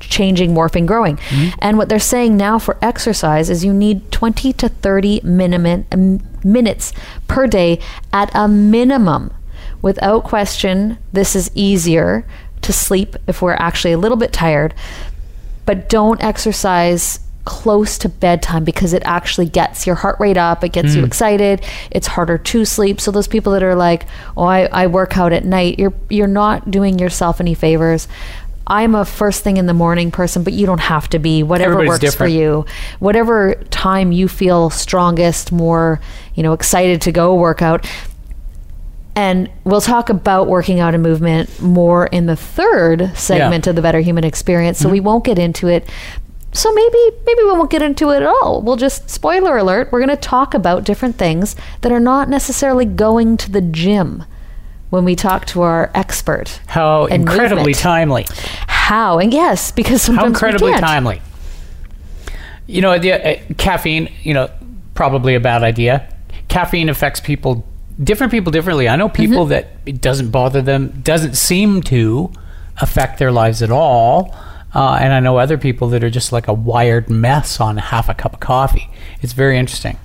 changing, morphing, growing. And what they're saying now for exercise is you need 20 to 30 minimum, um, minutes per day at a minimum. Without question, this is easier to sleep if we're actually a little bit tired but don't exercise close to bedtime because it actually gets your heart rate up it gets you Mm. excited it's harder to sleep so those people that are like oh I, I work out at night you're you're not doing yourself any favors I'm a first thing in the morning person, but you don't have to be. Whatever Everybody's works different. for you. Whatever time you feel strongest, more, you know, excited to go work out. And we'll talk about working out and movement more in the third segment of the Better Human Experience. So mm-hmm. we won't get into it. So maybe maybe we won't get into it at all. We'll just spoiler alert, we're going to talk about different things that are not necessarily going to the gym when we talk to our expert. How incredibly movement. timely. How? And yes, because sometimes How incredibly timely. You know, the uh, caffeine. You know, probably a bad idea. Caffeine affects people, different people differently. I know people Mm-hmm. that it doesn't bother them, doesn't seem to affect their lives at all. Uh, and I know other people that are just like a wired mess on half a cup of coffee. It's very interesting,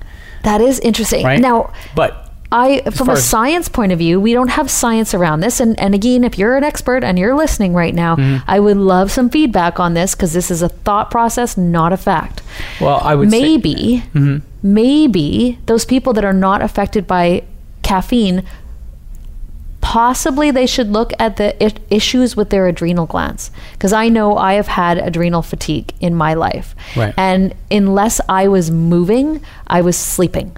That is interesting. right? Now, but I, from a science point of view, we don't have science around this. And, and again, if you're an expert and you're listening right now, Mm-hmm. I would love some feedback on this because this is a thought process, not a fact. well, I would say- maybe, Mhm. maybe those people that are not affected by caffeine, possibly they should look at the I- issues with their adrenal glands. Because I know I have had adrenal fatigue in my life. Right. And unless I was moving, I was sleeping.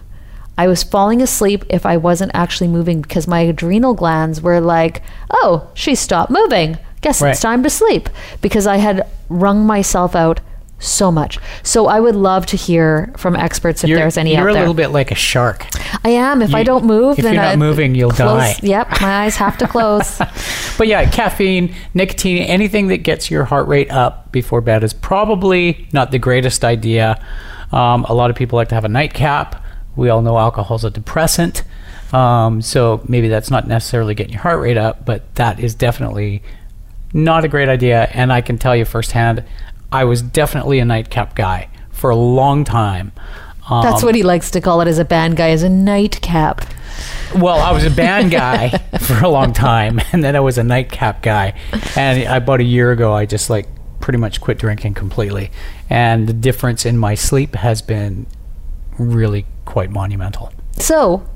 I was falling asleep if I wasn't actually moving because my adrenal glands were like, oh, she stopped moving. Guess Right. it's time to sleep. Because I had wrung myself out so much. So I would love to hear from experts if You're, there's any you're out a little bit like a shark. I am. If I don't move, if then you're not I moving, you'll close, die. Yep, my eyes have to close. [LAUGHS] But yeah, caffeine, nicotine, anything that gets your heart rate up before bed is probably not the greatest idea. Um, a lot of people like to have a nightcap. We all know alcohol is a depressant. Um, so maybe that's not necessarily getting your heart rate up, but that is definitely not a great idea. And I can tell you firsthand, I was definitely a nightcap guy for a long time. Um, That's what he likes to call it as a band guy, as a nightcap. well, I was a band [LAUGHS] guy for a long time, and then I was a nightcap guy. And about a year ago, I just like pretty much quit drinking completely. And the difference in my sleep has been really quite monumental. So,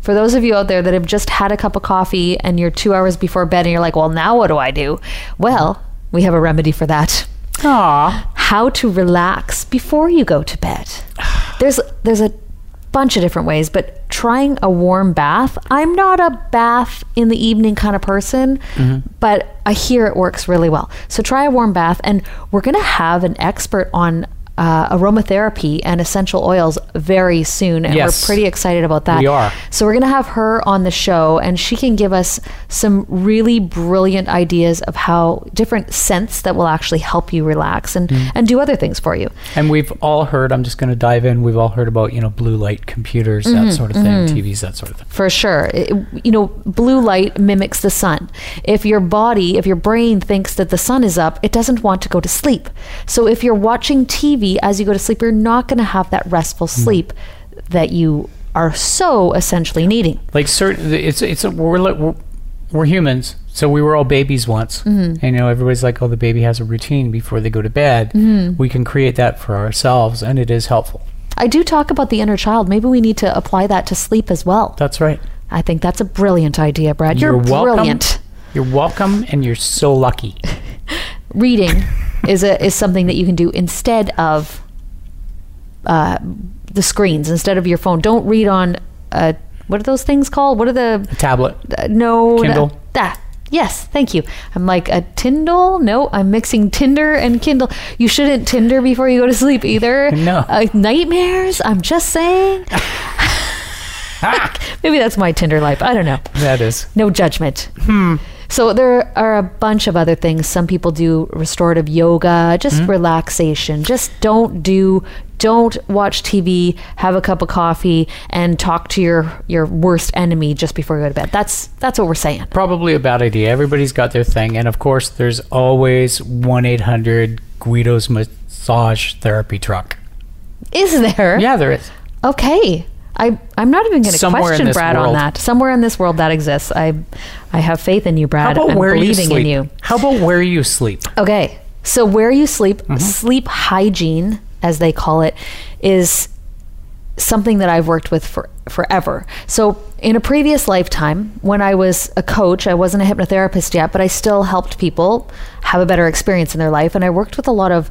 for those of you out there that have just had a cup of coffee and you're two hours before bed and you're like, well, now what do I do? Well, we have a remedy for that. Aww. How to relax before you go to bed. There's there's a bunch of different ways, but trying a warm bath. I'm not a bath in the evening kind of person, mm-hmm. but I hear it works really well. So try a warm bath, and we're gonna have an expert on. Uh, aromatherapy and essential oils very soon, and Yes. we're pretty excited about that. We are. So we're going to have her on the show, and she can give us some really brilliant ideas of how different scents that will actually help you relax and, Mm. and do other things for you. And we've all heard, I'm just going to dive in, we've all heard about, you know, blue light computers, that sort of thing, TVs, that sort of thing. For sure. It- you know, blue light mimics the sun. If your body, if your brain thinks that the sun is up, it doesn't want to go to sleep. So if you're watching TV as you go to sleep, you're not going to have that restful Hmm. sleep that you are so essentially needing. like certain it's it's a, we're, we're we're humans so we were all babies once and you know everybody's like oh the baby has a routine before they go to bed we can create that for ourselves and it is helpful I do talk about the inner child. Maybe we need to apply that to sleep as well. that's right I think that's a brilliant idea, Brad. You're, welcome brilliant. you're welcome and you're so lucky [LAUGHS] Reading is a is something that you can do instead of uh, the screens, instead of your phone. Don't read on uh, what are those things called? What are the tablet uh, no Kindle. That, yes, thank you. I'm like a Tyndall. No, I'm mixing Tinder and Kindle. You shouldn't Tinder before you go to sleep either. [LAUGHS] No. uh, nightmares. I'm just saying. [LAUGHS] [LAUGHS] Maybe that's my Tinder life. I don't know. that is No judgment. So there are a bunch of other things. Some people do restorative yoga, just mm-hmm. relaxation. Just don't do don't watch TV, have a cup of coffee and talk to your your worst enemy just before you go to bed. That's that's what we're saying. probably a bad idea everybody's got their thing and of course there's always 1-800 guido's massage therapy truck Is there? yeah there is Okay. I I'm not even going to question Brad on that. Somewhere in this world that exists. I I have faith in you, how Brad. about I'm where you believing sleep in you. how about where you sleep Okay. So where you sleep, Mm-hmm. sleep hygiene, as they call it, is something that I've worked with for forever. So in a previous lifetime, when I was a coach, I wasn't a hypnotherapist yet, but I still helped people have a better experience in their life. And I worked with a lot of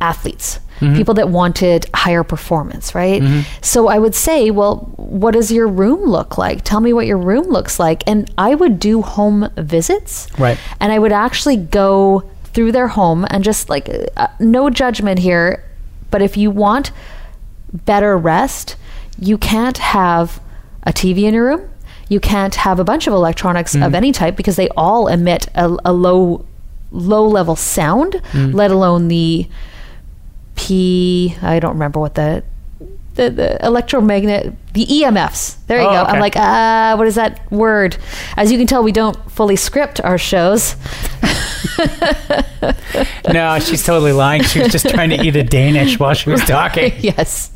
athletes, Mm-hmm. people that wanted higher performance, right? Mm-hmm. So I would say, well, what does your room look like? Tell me what your room looks like. And I would do home visits. Right. And I would actually go through their home and just like, uh, no judgment here, but if you want better rest, you can't have a TV in your room. You can't have a bunch of electronics of mm-hmm. any type because they all emit a, a low low level sound, let alone the P I don't remember what the the, the electromagnet the EMFs. There you Oh, go. okay. I'm like, ah, what is that word? As you can tell, we don't fully script our shows. [LAUGHS] no she's totally lying she was just [LAUGHS] trying to eat a danish while she was talking [LAUGHS] yes.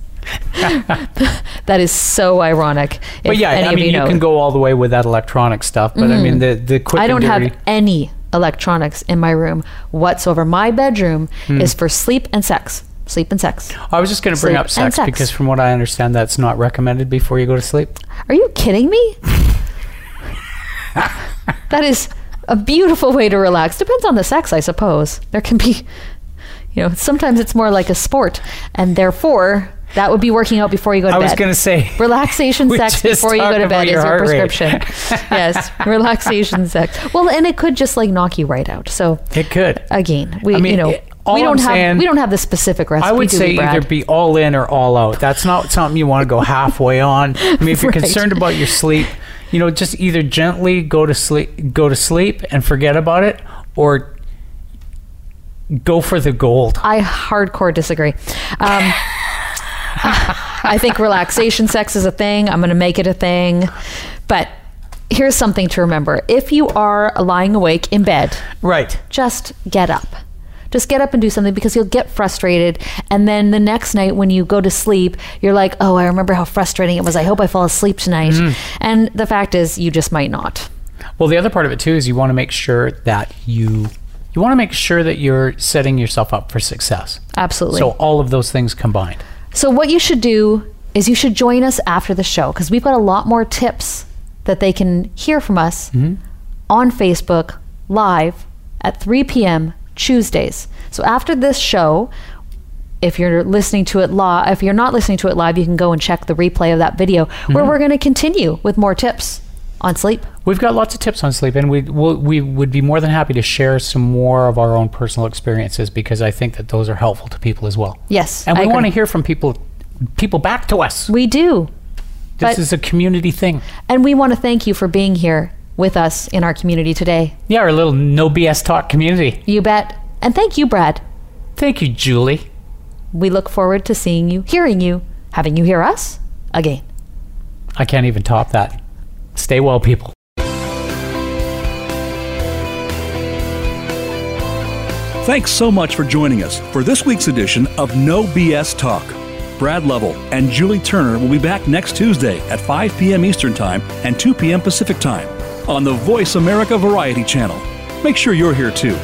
that is so ironic. But yeah, I mean, you, know. can go all the way with that electronic stuff. But I mean, the the quick I don't have any electronics in my room whatsoever. My bedroom Hmm. is for sleep and sex. Sleep and sex. I was just going to bring up sex, sex. because, from what I understand, that's not recommended before you go to sleep. Are you kidding me? that is a beautiful way to relax. Depends on the sex, I suppose. There can be, you know, sometimes it's more like a sport, and therefore That would be working out before you go to I bed. I was going to say [LAUGHS] relaxation [LAUGHS] sex before you go to bed is your your prescription. [LAUGHS] yes, relaxation sex. Well, and it could just like knock you right out. So it could. again, we I mean, you know it- all we don't I'm have saying- we don't have the specific recipe. I would say we, either be all in or all out. That's not something you want to go halfway on. I mean, if you're Right. concerned about your sleep, you know, just either gently go to sleep, go to sleep and forget about it, or go for the gold. I hardcore disagree. Um, I think relaxation sex is a thing. I'm going to make it a thing. But here's something to remember if you are lying awake in bed, Right. just get up. Just get up and do something because you'll get frustrated. And then the next night when you go to sleep, you're like, oh, I remember how frustrating it was. I hope I fall asleep tonight. Mm. And the fact is, you just might not. Well, the other part of it too is you want to make sure that you you want to make sure that you're setting yourself up for success. Absolutely. So all of those things combined. So, what you should do is you should join us after the show because we've got a lot more tips that they can hear from us mm-hmm. on Facebook live at 3 p.m. Tuesdays. So, after this show, if you're listening to it live, if you're not listening to it live, you can go and check the replay of that video where mm-hmm. we're going to continue with more tips on sleep. We've got lots of tips on sleep, and we we'll, we would be more than happy to share some more of our own personal experiences because I think that those are helpful to people as well. Yes, and we want to hear from people people back to us. We do. This but- is a community thing. And we want to thank you for being here with us in our community today. Yeah, our little no BS talk community. You bet. And thank you, Brad. Thank you, Julie. We look forward to seeing you, hearing you, having you hear us again. I can't even top that. Stay well, people. Thanks so much for joining us for this week's edition of No BS Talk. Brad Lovell and Julie Turner will be back next Tuesday at 5 p.m. Eastern Time and 2 p.m. Pacific Time on the Voice America Variety Channel. Make sure you're here too.